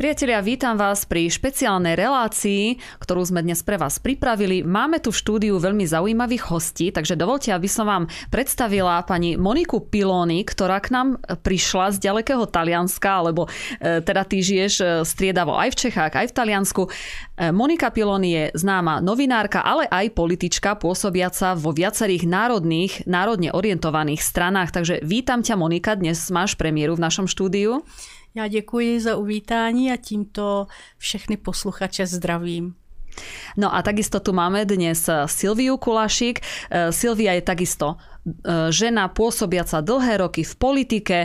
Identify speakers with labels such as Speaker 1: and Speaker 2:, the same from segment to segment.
Speaker 1: Priatelia, vítam vás pri špeciálnej relácii, ktorú sme dnes pre vás pripravili. Máme tu v štúdiu veľmi zaujímavých hostí, takže dovolte, aby som vám predstavila pani Moniku Pilóny, ktorá k nám prišla z ďalekého Talianska, lebo e, teda ty žiješ e, striedavo aj v Čechách, aj v Taliansku. E, Monika Pilóny je známa novinárka, ale aj politička pôsobiaca vo viacerých národných, národne orientovaných stranách. Takže vítam ťa Monika, dnes máš premiéru v našom štúdiu.
Speaker 2: Já děkuji za uvítání a tímto všechny posluchače zdravím.
Speaker 1: No a takisto tu máme dnes Silviu Kulašik. E, Silvia je takisto e, žena pôsobiaca dlhé roky v politike.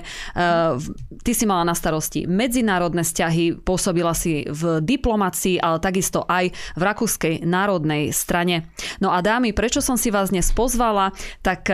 Speaker 1: Ty si mala na starosti medzinárodné vzťahy, pôsobila si v diplomácii, ale takisto aj v Rakúskej národnej strane. No a dámy, prečo som si vás dnes pozvala, tak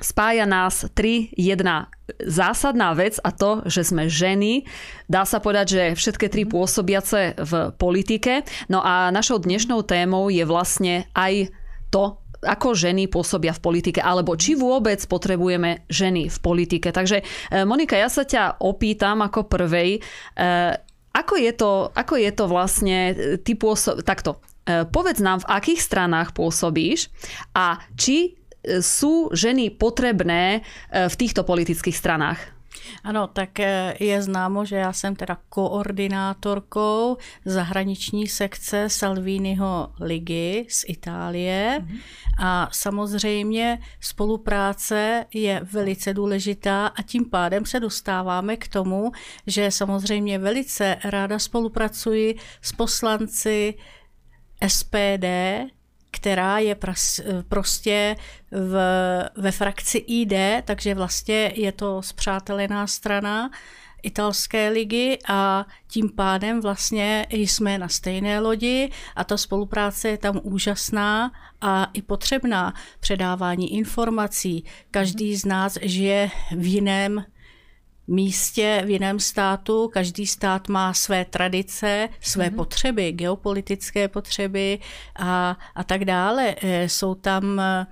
Speaker 1: spája nás tri, jedna zásadná vec a to, že sme ženy. Dá sa povedať, že všetky tri pôsobiace v politike. No a našou dnešnou témou je vlastne aj to, ako ženy pôsobia v politike, alebo či vôbec potrebujeme ženy v politike. Takže e, Monika, ja sa ťa opýtam ako prvej, e, ako je to, ako je to vlastne, e, ty pôsob... takto, povedz nám, v akých stranách pôsobíš a či sú ženy potrebné e, v týchto politických stranách?
Speaker 2: Ano, tak e, je známo, že já jsem teda koordinátorkou zahraniční sekce Salviniho ligy z Itálie mm-hmm. a samozřejmě spolupráce je velice důležitá a tím pádem se dostáváme k tomu, že samozřejmě velice ráda spolupracuji s poslanci SPD, která je pras, prostě v, ve frakci ID, takže vlastně je to zpřátelená strana italské ligy a tím pádem vlastně jsme na stejné lodi a ta spolupráce je tam úžasná a i potřebná. Předávání informací. Každý z nás žije v jiném místě, v jiném státu. Každý stát má své tradice, své mm-hmm. potřeby, geopolitické potřeby a, a tak dále. E, jsou tam e,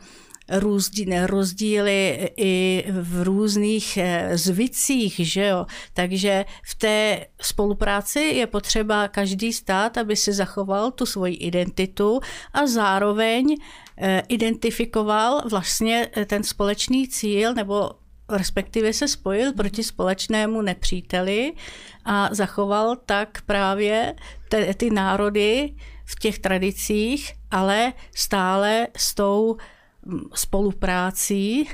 Speaker 2: rozdíly i v různých e, zvicích, že jo. Takže v té spolupráci je potřeba každý stát, aby si zachoval tu svoji identitu a zároveň identifikoval vlastně ten společný cíl nebo respektive se spojil proti společnému nepříteli a zachoval tak právě te, ty národy v těch tradicích, ale stále s tou mm, spoluprácí,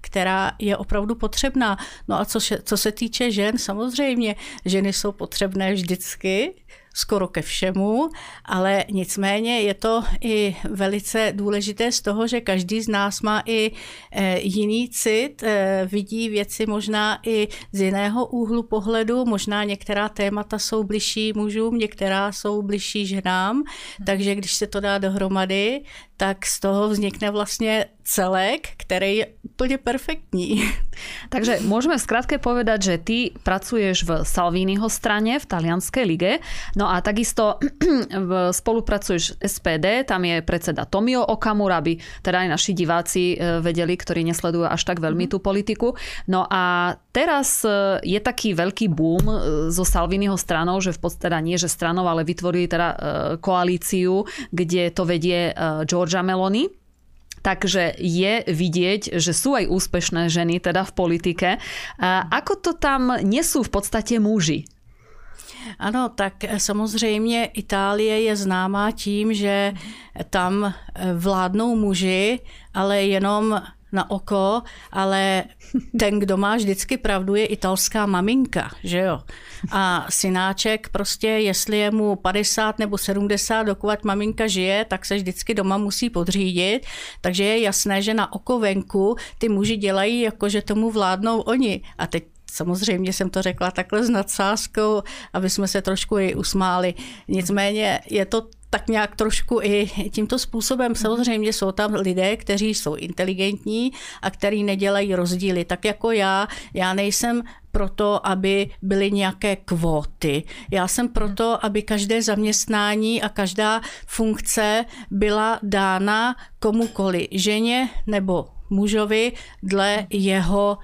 Speaker 2: která je opravdu potřebná. No a co, co se týče žen, samozřejmě, ženy jsou potřebné vždycky, skoro ke všemu, ale nicméně je to i velice důležité z toho, že každý z nás má i e, jiný cit, e, vidí věci možná i z jiného úhlu pohledu, možná některá témata jsou bližší mužům, některá jsou bližší ženám, takže když se to dá dohromady, tak z toho vznikne vlastně celek, který je úplne perfektní.
Speaker 1: Takže môžeme skrátke povedať, že ty pracuješ v Salviniho strane v talianskej lige, no a takisto spolupracuješ s SPD, tam je predseda Tomio Okamura, aby teda aj naši diváci e, vedeli, ktorí nesledujú až tak veľmi mm. tú politiku. No a teraz e, je taký veľký boom e, zo Salviniho stranou, že v podstate teda nie, že stranou, ale vytvorili teda koalíciu, kde to vedie Georgia Meloni takže je vidieť, že sú aj úspešné ženy teda v politike. Ako to tam nesú v podstate muži?
Speaker 2: Ano, tak samozřejmě Itálie je známá tím, že tam vládnou muži, ale jenom na oko, ale ten, kdo má vždycky pravdu, je italská maminka, že jo. A synáček prostě, jestli je mu 50 nebo 70, dokud maminka žije, tak se vždycky doma musí podřídit. Takže je jasné, že na oko venku ty muži dělají, jako že tomu vládnou oni. A teď Samozřejmě jsem to řekla takhle s nadsázkou, aby jsme se trošku i usmáli. Nicméně je to tak nějak trošku i tímto způsobem. Samozřejmě jsou tam lidé, kteří jsou inteligentní a kteří nedělají rozdíly. Tak jako já, já nejsem proto, aby byly nějaké kvóty. Já jsem proto, aby každé zaměstnání a každá funkce byla dána komukoli, ženě nebo mužovi dle jeho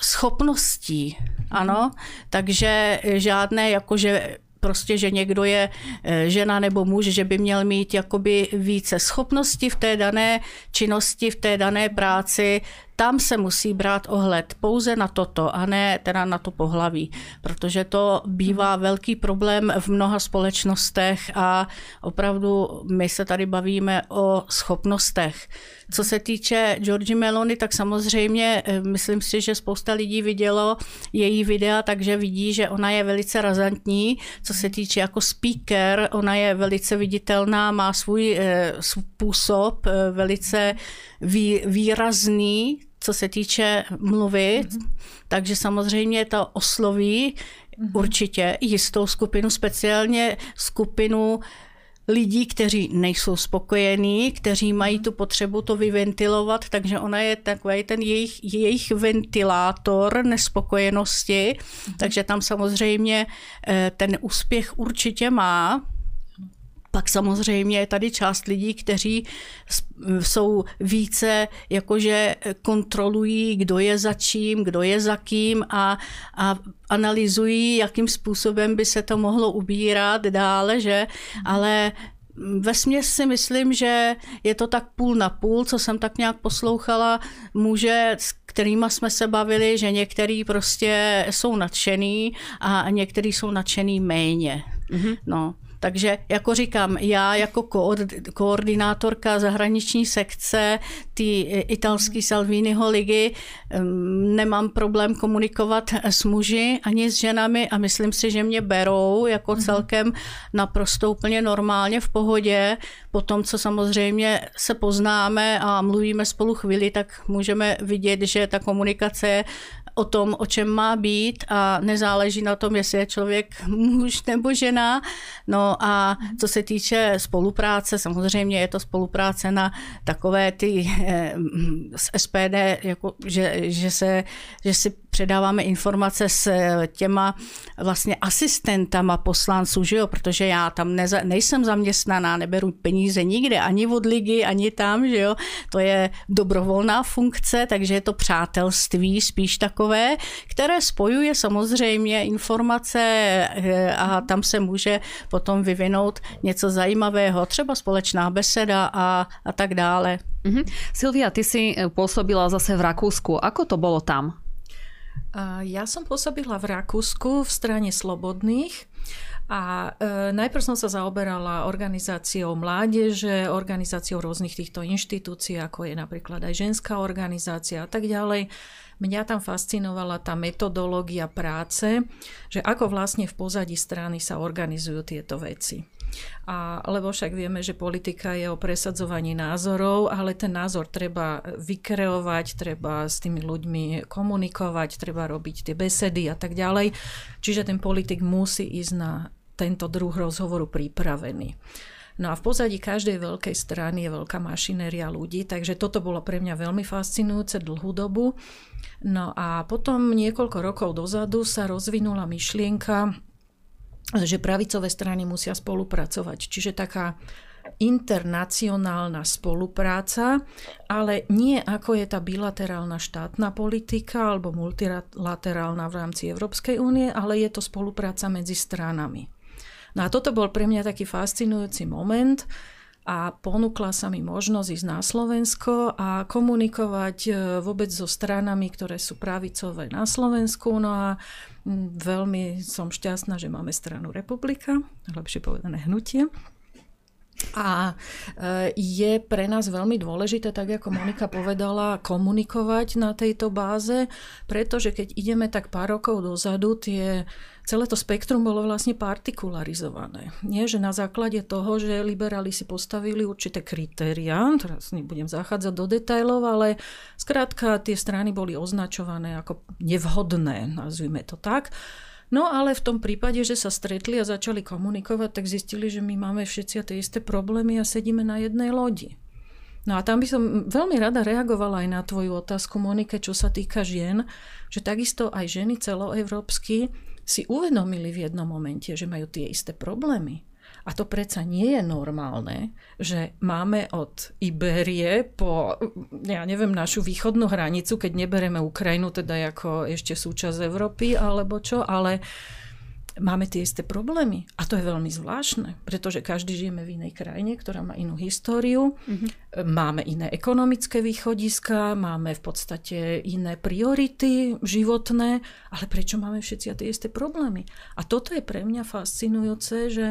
Speaker 2: schopností. Ano, takže žádné jakože prostě, že někdo je eh, žena nebo muž, že by měl mít jakoby více schopností v té dané činnosti, v té dané práci, tam se musí brát ohled pouze na toto a ne teda na to pohlaví, protože to bývá velký problém v mnoha společnostech a opravdu my se tady bavíme o schopnostech. Co se týče Georgi Melony, tak samozřejmě eh, myslím si, že spousta lidí vidělo její videa, takže vidí, že ona je velice razantní. Co se týče jako speaker, ona je velice viditelná, má svůj eh, způsob eh, velice výrazný, co se týče mluvit, mm-hmm. takže samozřejmě to osloví mm-hmm. určitě jistou skupinu, speciálně skupinu lidí, kteří nejsou spokojení, kteří mají tu potřebu to vyventilovat, takže ona je takový ten jejich, jejich ventilátor nespokojenosti, mm-hmm. takže tam samozřejmě eh, ten úspěch určitě má, pak samozřejmě je tady část lidí, kteří jsou více, jakože kontrolují, kdo je za čím, kdo je za kým a, a analyzují, jakým způsobem by se to mohlo ubírat dále, že? Ale ve směs si myslím, že je to tak půl na půl, co jsem tak nějak poslouchala, muže, s kterými jsme se bavili, že některý prostě jsou nadšený a některý jsou nadšený méně. Mm-hmm. No. Takže jako říkám, já jako koordinátorka zahraniční sekce ty italský Salviniho ligy nemám problém komunikovat s muži ani s ženami a myslím si, že mě berou jako mhm. celkem naprosto úplně normálně v pohodě. Po tom, co samozřejmě se poznáme a mluvíme spolu chvíli, tak můžeme vidět, že ta komunikace o tom, o čem má být a nezáleží na tom, jestli je člověk muž nebo žena. No a co se týče spolupráce, samozřejmě je to spolupráce na takové ty eh, z SPD, jako, že, že, se, že si předáváme informace s eh, těma vlastně asistentama poslanců, že jo, protože já tam neza, nejsem zaměstnaná, neberu peníze nikde, ani od ligy, ani tam, že jo, to je dobrovolná funkce, takže je to přátelství spíš takové, které spojuje samozřejmě informace eh, a tam se může potom vyvinout něco zajímavého, třeba společná beseda a, a tak dále.
Speaker 1: Mm-hmm. Silvia, ty si eh, pôsobila zase v Rakúsku. Ako to bolo tam?
Speaker 3: Ja som pôsobila v Rakúsku v strane Slobodných a e, najprv som sa zaoberala organizáciou mládeže, organizáciou rôznych týchto inštitúcií, ako je napríklad aj ženská organizácia a tak ďalej. Mňa tam fascinovala tá metodológia práce, že ako vlastne v pozadí strany sa organizujú tieto veci. A, lebo však vieme, že politika je o presadzovaní názorov, ale ten názor treba vykreovať, treba s tými ľuďmi komunikovať, treba robiť tie besedy a tak ďalej. Čiže ten politik musí ísť na tento druh rozhovoru pripravený. No a v pozadí každej veľkej strany je veľká mašinéria ľudí, takže toto bolo pre mňa veľmi fascinujúce dlhú dobu. No a potom niekoľko rokov dozadu sa rozvinula myšlienka, že pravicové strany musia spolupracovať. Čiže taká internacionálna spolupráca, ale nie ako je tá bilaterálna štátna politika alebo multilaterálna v rámci Európskej únie, ale je to spolupráca medzi stranami. No a toto bol pre mňa taký fascinujúci moment, a ponúkla sa mi možnosť ísť na Slovensko a komunikovať e, vôbec so stranami, ktoré sú pravicové na Slovensku. No a veľmi som šťastná, že máme stranu Republika, lepšie povedané hnutie. A e, je pre nás veľmi dôležité, tak ako Monika povedala, komunikovať na tejto báze, pretože keď ideme tak pár rokov dozadu, tie celé to spektrum bolo vlastne partikularizované. Nie, že na základe toho, že liberáli si postavili určité kritéria, teraz nebudem zachádzať do detajlov, ale skrátka tie strany boli označované ako nevhodné, nazvime to tak. No ale v tom prípade, že sa stretli a začali komunikovať, tak zistili, že my máme všetci tie isté problémy a sedíme na jednej lodi. No a tam by som veľmi rada reagovala aj na tvoju otázku, Monike, čo sa týka žien, že takisto aj ženy celoevropsky si uvedomili v jednom momente, že majú tie isté problémy. A to predsa nie je normálne, že máme od Iberie po, ja neviem, našu východnú hranicu, keď nebereme Ukrajinu teda ako ešte súčasť Európy alebo čo, ale máme tie isté problémy. A to je veľmi zvláštne, pretože každý žijeme v inej krajine, ktorá má inú históriu, mm-hmm. máme iné ekonomické východiska, máme v podstate iné priority životné, ale prečo máme všetci tie isté problémy? A toto je pre mňa fascinujúce, že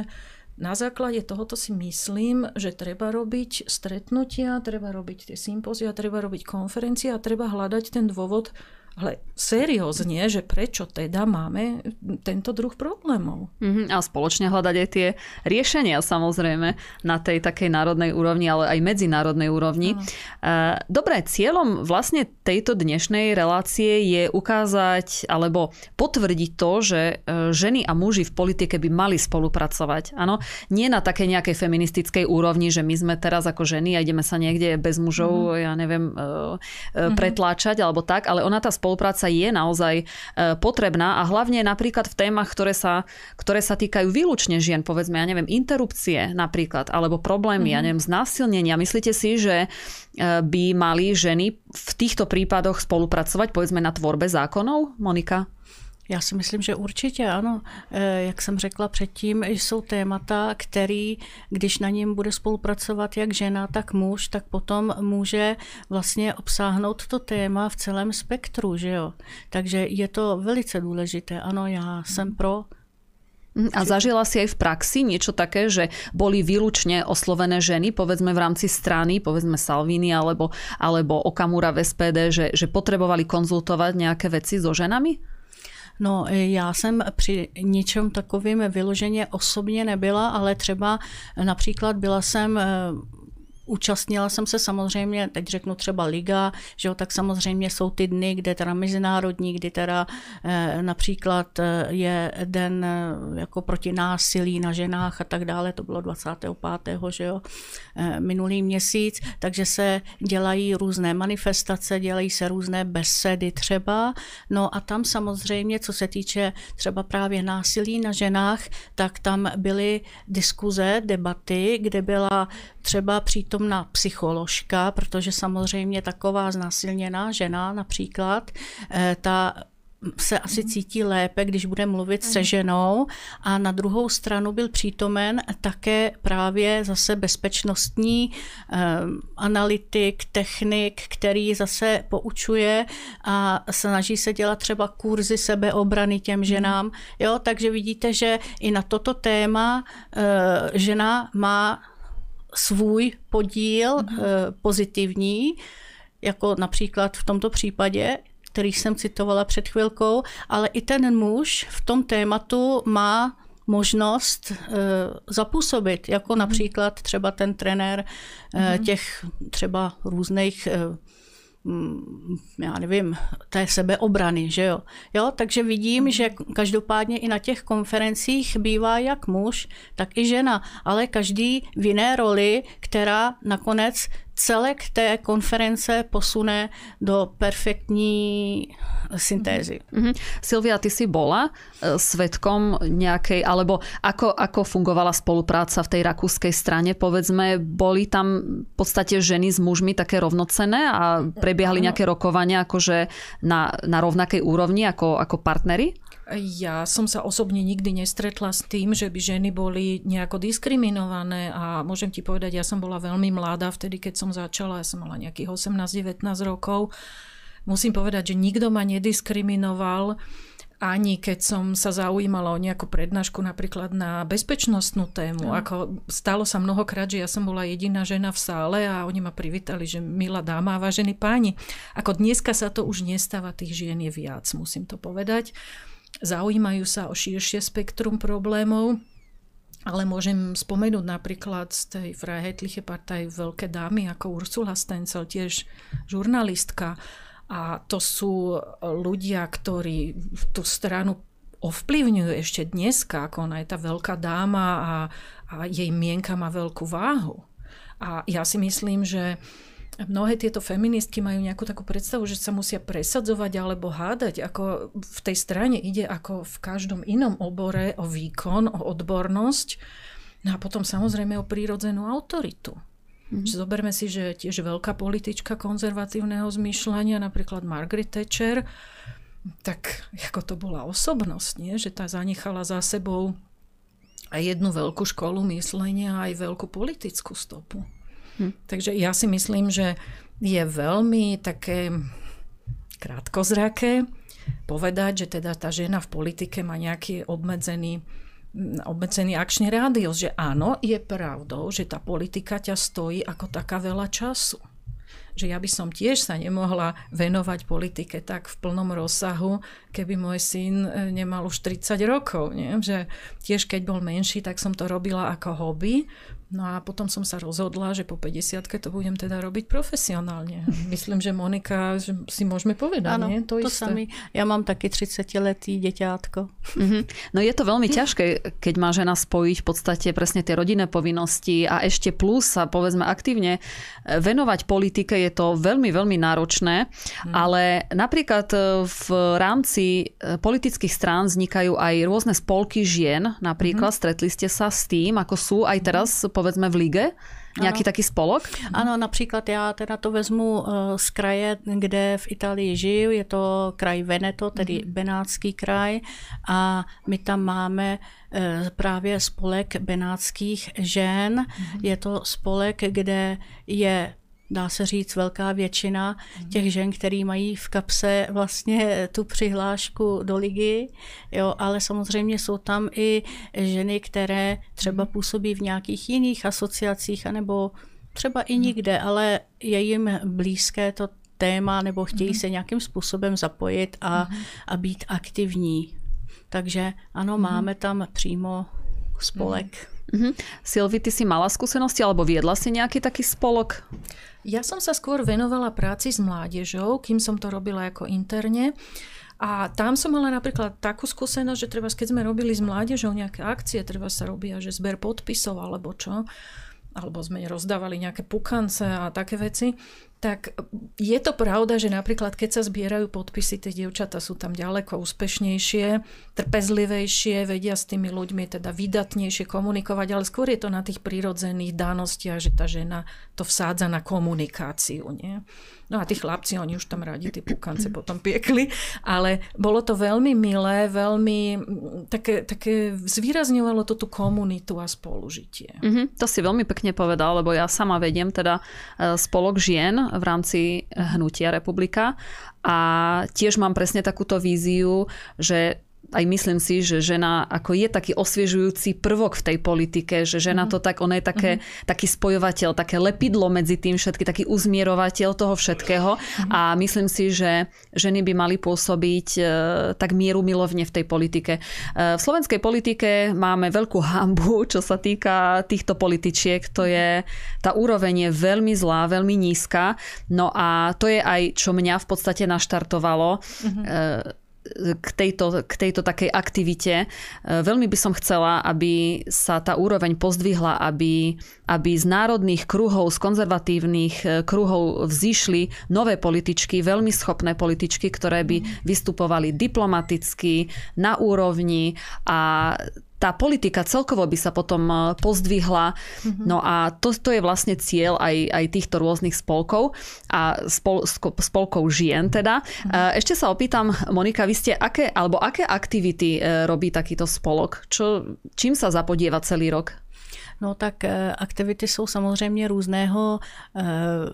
Speaker 3: na základe tohoto si myslím, že treba robiť stretnutia, treba robiť tie sympózia, treba robiť konferencie a treba hľadať ten dôvod, ale seriózne, že prečo teda máme tento druh problémov.
Speaker 1: Mm-hmm, a spoločne hľadať aj tie riešenia samozrejme na tej takej národnej úrovni, ale aj medzinárodnej úrovni. Mm. Dobre, cieľom vlastne tejto dnešnej relácie je ukázať alebo potvrdiť to, že e, ženy a muži v politike by mali spolupracovať. Áno, nie na také nejakej feministickej úrovni, že my sme teraz ako ženy a ideme sa niekde bez mužov, mm. ja neviem, mm-hmm. pretláčať alebo tak, ale ona tá spolupráca je naozaj e, potrebná a hlavne napríklad v témach, ktoré sa, ktoré sa týkajú výlučne žien, povedzme, ja neviem, interrupcie napríklad, alebo problémy, mm-hmm. ja mhm. neviem, znásilnenia. Myslíte si, že e, by mali ženy v týchto prípadoch spolupracovať, povedzme, na tvorbe zákonov, Monika?
Speaker 2: Já si myslím, že určitě ano. Eh, jak jsem řekla předtím, jsou témata, který, když na něm bude spolupracovat jak žena, tak muž, tak potom může vlastně obsáhnout to téma v celém spektru, že jo. Takže je to velice důležité. Ano, já jsem pro
Speaker 1: hm, a zažila si aj v praxi niečo také, že boli výlučne oslovené ženy, povedzme v rámci strany, povedzme Salvini alebo, alebo Okamura v SPD, že, že potrebovali konzultovať nejaké veci so ženami?
Speaker 2: No, já jsem při ničem takovým vyloženě osobně nebyla, ale třeba například byla jsem eh, Účastnila jsem se samozřejmě, teď řeknu třeba liga, že jo, tak samozřejmě jsou ty dny, kde teda mezinárodní, kdy teda e, například eh, je den e, jako proti násilí na ženách a tak dále, to bylo 25. že jo, e, minulý měsíc, takže se dělají různé manifestace, dělají se různé besedy třeba, no a tam samozřejmě, co se týče třeba právě násilí na ženách, tak tam byly diskuze, debaty, kde byla třeba přítomná psycholožka, protože samozřejmě taková znásilněná žena například, eh, ta se asi mhm. cítí lépe, když bude mluvit se ženou a na druhou stranu byl přítomen také právě zase bezpečnostní eh, analytik, technik, který zase poučuje a snaží se dělat třeba kurzy sebeobrany těm mhm. ženám. Jo, takže vidíte, že i na toto téma eh, žena má svůj podíl mm-hmm. pozitivní, jako například v tomto případě, který jsem citovala před chvilkou, ale i ten muž v tom tématu má možnost uh, zapůsobit, jako mhm. například třeba ten trenér uh, těch třeba různých uh, já nevím, té sebeobrany, že jo. jo. Takže vidím, že každopádně i na těch konferencích bývá jak muž, tak i žena, ale každý v jiné roli, která nakonec celek té konference posune do perfektní syntézy.
Speaker 1: Mm-hmm. Silvia, ty si bola e, svetkom nejakej, alebo ako, ako fungovala spolupráca v tej rakúskej strane? Povedzme, boli tam v podstate ženy s mužmi také rovnocené a prebiehali nejaké rokovania akože na, na rovnakej úrovni ako, ako partnery?
Speaker 3: Ja som sa osobne nikdy nestretla s tým, že by ženy boli nejako diskriminované a môžem ti povedať, ja som bola veľmi mladá vtedy, keď som začala, ja som mala nejakých 18-19 rokov. Musím povedať, že nikto ma nediskriminoval ani keď som sa zaujímala o nejakú prednášku napríklad na bezpečnostnú tému. Mm. Ako stalo sa mnohokrát, že ja som bola jediná žena v sále a oni ma privítali, že milá dáma a vážení páni. Ako dneska sa to už nestáva, tých žien je viac, musím to povedať zaujímajú sa o širšie spektrum problémov, ale môžem spomenúť napríklad z tej Freiheitliche Partei veľké dámy ako Ursula Stencel, tiež žurnalistka. A to sú ľudia, ktorí tú stranu ovplyvňujú ešte dneska, ako ona je tá veľká dáma a, a jej mienka má veľkú váhu. A ja si myslím, že mnohé tieto feministky majú nejakú takú predstavu, že sa musia presadzovať alebo hádať, ako v tej strane ide ako v každom inom obore o výkon, o odbornosť. No a potom samozrejme o prírodzenú autoritu. Mm-hmm. Zoberme si, že tiež veľká politička konzervatívneho zmýšľania, napríklad Margaret Thatcher, tak ako to bola osobnosť, nie? že tá zanechala za sebou aj jednu veľkú školu myslenia, aj veľkú politickú stopu. Hm. Takže ja si myslím, že je veľmi také krátkozraké povedať, že teda tá žena v politike má nejaký obmedzený obmedzený akčný rádius, že áno, je pravdou, že tá politika ťa stojí ako taká veľa času že ja by som tiež sa nemohla venovať politike tak v plnom rozsahu, keby môj syn e, nemal už 30 rokov. Nie? Že tiež keď bol menší, tak som to robila ako hobby, No a potom som sa rozhodla, že po 50 to budem teda robiť profesionálne. Myslím, že Monika, že si môžeme povedať,
Speaker 2: ano,
Speaker 3: nie?
Speaker 2: To, to isté. Sami. Ja mám taký 30-letý deťátko.
Speaker 1: Mm-hmm. No je to veľmi ťažké, keď má žena spojiť v podstate presne tie rodinné povinnosti a ešte plus sa povedzme aktívne venovať politike je to veľmi, veľmi náročné, mm. ale napríklad e, v rámci e, politických strán vznikajú aj rôzne spolky žien, napríklad mm. stretli ste sa s tým, ako sú aj teraz povedzme v lige? Nějaký ano. taký spolok?
Speaker 2: Ano, například já teda to vezmu eh, z kraje, kde v Itálii žiju, je to kraj Veneto, tedy mm. Benátský kraj a my tam máme eh, právě spolek benátských žen. Mm. Je to spolek, kde je dá se říct, velká většina mhm. těch žen, který mají v kapse vlastně tu přihlášku do ligy, jo, ale samozřejmě jsou tam i ženy, které třeba mhm. působí v nějakých jiných asociacích, anebo třeba i mhm. nikde, ale je jim blízké to téma, nebo chtějí se nějakým způsobem zapojit a, a být aktivní. Takže ano, máme tam přímo spolek.
Speaker 1: Mm-hmm. Silvi, ty si mala skúsenosti alebo viedla si nejaký taký spolok?
Speaker 3: Ja som sa skôr venovala práci s mládežou, kým som to robila ako interne. A tam som mala napríklad takú skúsenosť, že treba, keď sme robili s mládežou nejaké akcie, treba sa robia, že zber podpisov alebo čo, alebo sme rozdávali nejaké pukance a také veci, tak je to pravda, že napríklad keď sa zbierajú podpisy, tie dievčata sú tam ďaleko úspešnejšie, trpezlivejšie, vedia s tými ľuďmi teda vydatnejšie komunikovať, ale skôr je to na tých prírodzených dánostiach, že tá žena to vsádza na komunikáciu. Nie? No a tí chlapci, oni už tam radi tie pukance potom piekli, ale bolo to veľmi milé, veľmi také, také zvýrazňovalo to tú komunitu a spolužitie.
Speaker 1: Mm-hmm, to si veľmi pekne povedal, lebo ja sama vediem teda e, spolok žien v rámci hnutia republika. A tiež mám presne takúto víziu, že aj myslím si, že žena ako je taký osviežujúci prvok v tej politike, že žena to tak, ona je také, mm-hmm. taký spojovateľ, také lepidlo medzi tým všetky, taký uzmierovateľ toho všetkého mm-hmm. a myslím si, že ženy by mali pôsobiť e, tak mieru milovne v tej politike. E, v slovenskej politike máme veľkú hambu, čo sa týka týchto političiek, to je, tá úroveň je veľmi zlá, veľmi nízka, no a to je aj, čo mňa v podstate naštartovalo. Mm-hmm. E, k tejto, k tejto takej aktivite. E, veľmi by som chcela, aby sa tá úroveň pozdvihla, aby, aby z národných kruhov, z konzervatívnych e, kruhov vzýšli nové političky, veľmi schopné političky, ktoré by vystupovali diplomaticky, na úrovni a tá politika celkovo by sa potom e, pozdvihla. Mm-hmm. No a to, to je vlastne cieľ aj, aj týchto rôznych spolkov a spol, spolkov žien teda. Mm-hmm. Ešte sa opýtam, Monika, vy ste aké, alebo aké aktivity e, robí takýto spolok? Čo, čím sa zapodieva celý rok?
Speaker 2: No tak aktivity jsou samozřejmě různého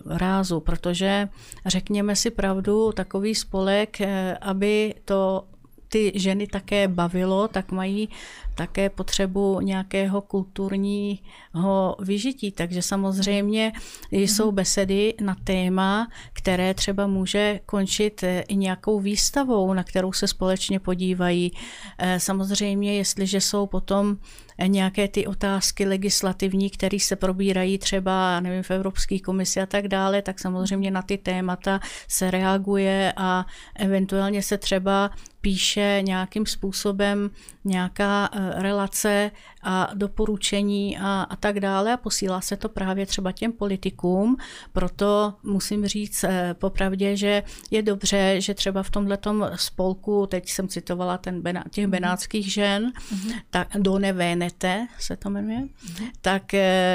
Speaker 2: rázu, protože řekněme si pravdu, takový spolek, aby to ty ženy také bavilo, tak mají také potřebu nějakého kulturního vyžití. Takže samozřejmě jsou mhm. besedy na téma, které třeba může končit eh, i nějakou výstavou, na kterou se společně podívají. Eh, samozřejmě, jestliže jsou potom nějaké ty otázky legislativní, které se probírají třeba nevím, v Evropské komisi a tak dále, tak samozřejmě na ty témata se reaguje a eventuálně se třeba píše nějakým způsobem nějaká relace a doporučení a, a tak dále a posílá se to právě třeba těm politikům. Proto musím říct popravdě, že je dobře, že třeba v tomhletom spolku, teď jsem citovala ten těch mhm. benátských žen, mm-hmm. tak Done Venete se to jmenuje, mm-hmm. tak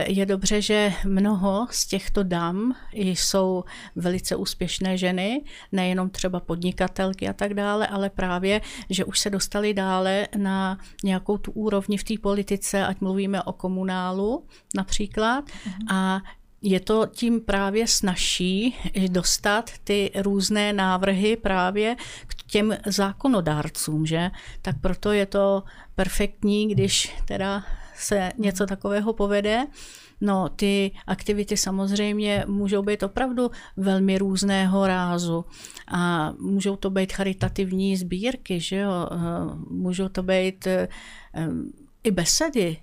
Speaker 2: je dobře, že mnoho z těchto dam jsou velice úspěšné ženy, nejenom třeba podnikatelky a tak dále, ale právě, že už se dostali dále na nějakou tu úrovni v té politice, ať mluvíme o komunálu například. Mm-hmm. A je to tím právě snažší dostat ty různé návrhy právě k těm zákonodárcům, že? Tak proto je to perfektní, když teda se něco takového povede. No, ty aktivity samozřejmě můžou být opravdu velmi různého rázu a můžou to být charitativní sbírky, že jo? Eh, můžou to být eh, i besedy,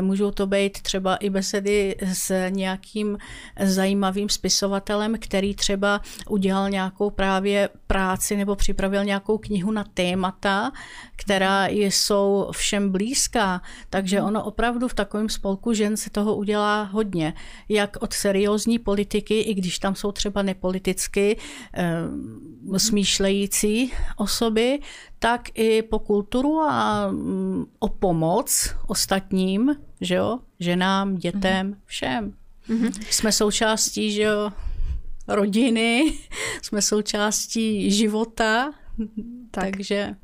Speaker 2: můžou to být třeba i besedy s nějakým zajímavým spisovatelem, který třeba udělal nějakou právě práci nebo připravil nějakou knihu na témata, která jsou všem blízká. Takže hmm. ono opravdu v takovém spolku žen se toho udělá hodně. Jak od seriózní politiky, i když tam jsou třeba nepoliticky eh, smýšlející osoby, tak i po kulturu a mm, o pomoc ostatním, že jo, ženám, dětem, mhm. všem. Mm-hmm. Jsme součástí, že jo, rodiny, jsme součástí života, tak. takže...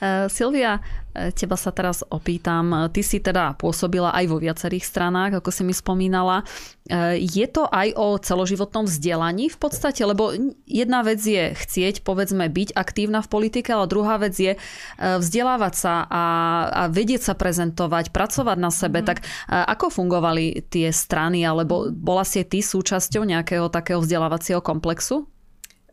Speaker 1: Uh, Silvia, Teba sa teraz opýtam. Ty si teda pôsobila aj vo viacerých stranách, ako si mi spomínala. Je to aj o celoživotnom vzdelaní v podstate? Lebo jedna vec je chcieť, povedzme, byť aktívna v politike, ale druhá vec je e, vzdelávať sa a, a vedieť sa prezentovať, pracovať na sebe. Mm. Tak e, ako fungovali tie strany? Alebo bola si ty súčasťou nejakého takého vzdelávacieho komplexu?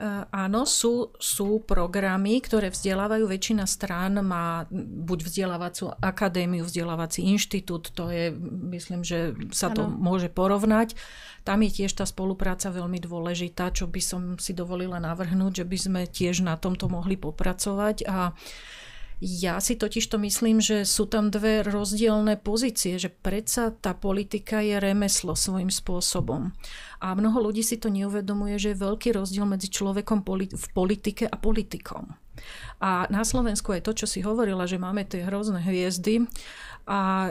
Speaker 3: Eh, áno, sú, sú programy, ktoré vzdelávajú. Väčšina strán má buď vzdelávacú akadémiu, vzdelávací inštitút, to je, myslím, že sa to ano. môže porovnať. Tam je tiež tá spolupráca veľmi dôležitá, čo by som si dovolila navrhnúť, že by sme tiež na tomto mohli popracovať a ja si totiž to myslím, že sú tam dve rozdielne pozície, že predsa tá politika je remeslo svojím spôsobom. A mnoho ľudí si to neuvedomuje, že je veľký rozdiel medzi človekom v politike a politikom. A na Slovensku je to, čo si hovorila, že máme tie hrozné hviezdy a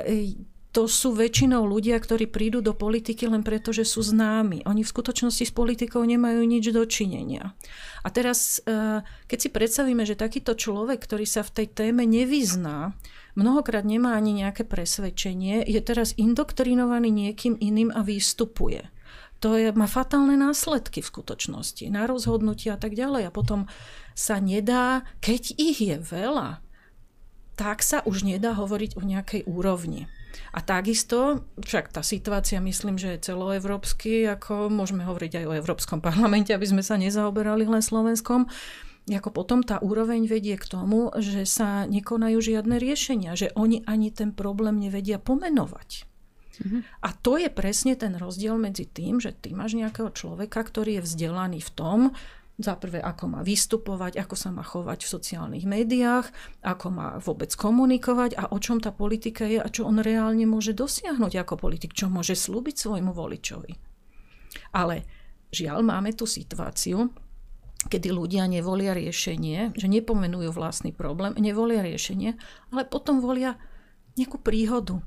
Speaker 3: to sú väčšinou ľudia, ktorí prídu do politiky len preto, že sú známi. Oni v skutočnosti s politikou nemajú nič dočinenia. A teraz, e, keď si predstavíme, že takýto človek, ktorý sa v tej téme nevyzná, mnohokrát nemá ani nejaké presvedčenie, je teraz indoktrinovaný niekým iným a vystupuje to je, má fatálne následky v skutočnosti, na rozhodnutia a tak ďalej. A potom sa nedá, keď ich je veľa, tak sa už nedá hovoriť o nejakej úrovni. A takisto, však tá situácia myslím, že je celoevropsky, ako môžeme hovoriť aj o Európskom parlamente, aby sme sa nezaoberali len Slovenskom, ako potom tá úroveň vedie k tomu, že sa nekonajú žiadne riešenia, že oni ani ten problém nevedia pomenovať. Mm-hmm. A to je presne ten rozdiel medzi tým, že ty máš nejakého človeka, ktorý je vzdelaný v tom, za prvé, ako má vystupovať, ako sa má chovať v sociálnych médiách, ako má vôbec komunikovať a o čom tá politika je a čo on reálne môže dosiahnuť ako politik, čo môže slúbiť svojmu voličovi. Ale žiaľ, máme tú situáciu, kedy ľudia nevolia riešenie, že nepomenujú vlastný problém, nevolia riešenie, ale potom volia nejakú príhodu,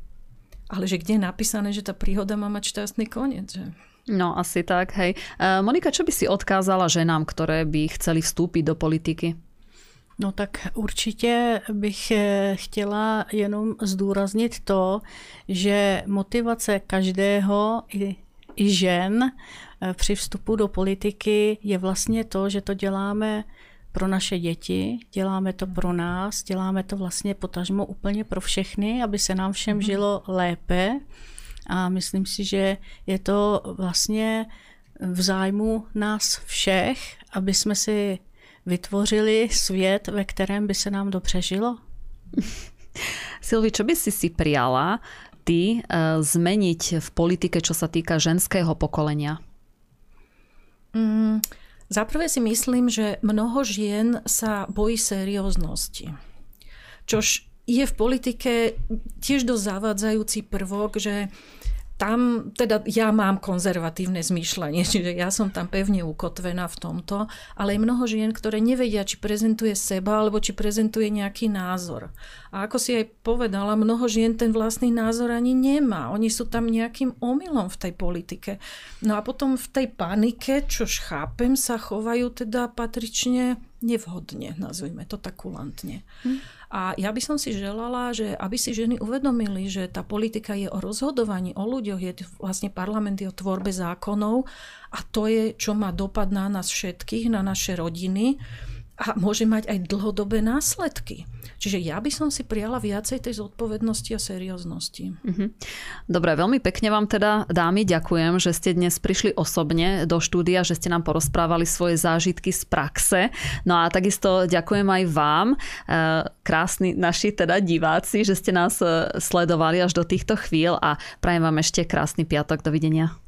Speaker 3: ale že kde je napísané, že tá príhoda má mať šťastný koniec, že?
Speaker 1: No, asi tak, hej. E, Monika, čo by si odkázala ženám, ktoré by chceli vstúpiť do politiky?
Speaker 2: No tak určitě bych e, chtěla jenom zdůraznit to, že motivace každého i, i žen e, při vstupu do politiky je vlastně to, že to děláme pro naše děti, děláme to pro nás, děláme to vlastně potažmo úplně pro všechny, aby se nám všem mhm. žilo lépe. A myslím si, že je to vlastně v zájmu nás všech, aby jsme si vytvořili svět, ve kterém by se nám dobře žilo.
Speaker 1: Silvi, čo by si si prijala ty uh, zmeniť v politike, čo sa týka ženského pokolenia?
Speaker 3: Mm, Zaprvé si myslím, že mnoho žien sa bojí serióznosti. Čož je v politike tiež dosť zavádzajúci prvok, že tam teda ja mám konzervatívne zmýšľanie, čiže ja som tam pevne ukotvená v tomto, ale je mnoho žien, ktoré nevedia, či prezentuje seba, alebo či prezentuje nejaký názor. A ako si aj povedala, mnoho žien ten vlastný názor ani nemá. Oni sú tam nejakým omylom v tej politike. No a potom v tej panike, čož chápem, sa chovajú teda patrične nevhodne, nazvime to tak kulantne. Hm. A ja by som si želala, že aby si ženy uvedomili, že tá politika je o rozhodovaní, o ľuďoch, je vlastne parlament je o tvorbe zákonov a to je, čo má dopad na nás všetkých, na naše rodiny a môže mať aj dlhodobé následky. Čiže ja by som si prijala viacej tej zodpovednosti a serióznosti.
Speaker 1: Mhm. Dobre, veľmi pekne vám teda, dámy, ďakujem, že ste dnes prišli osobne do štúdia, že ste nám porozprávali svoje zážitky z praxe. No a takisto ďakujem aj vám, e, krásni naši teda diváci, že ste nás e, sledovali až do týchto chvíľ a prajem vám ešte krásny piatok. Dovidenia.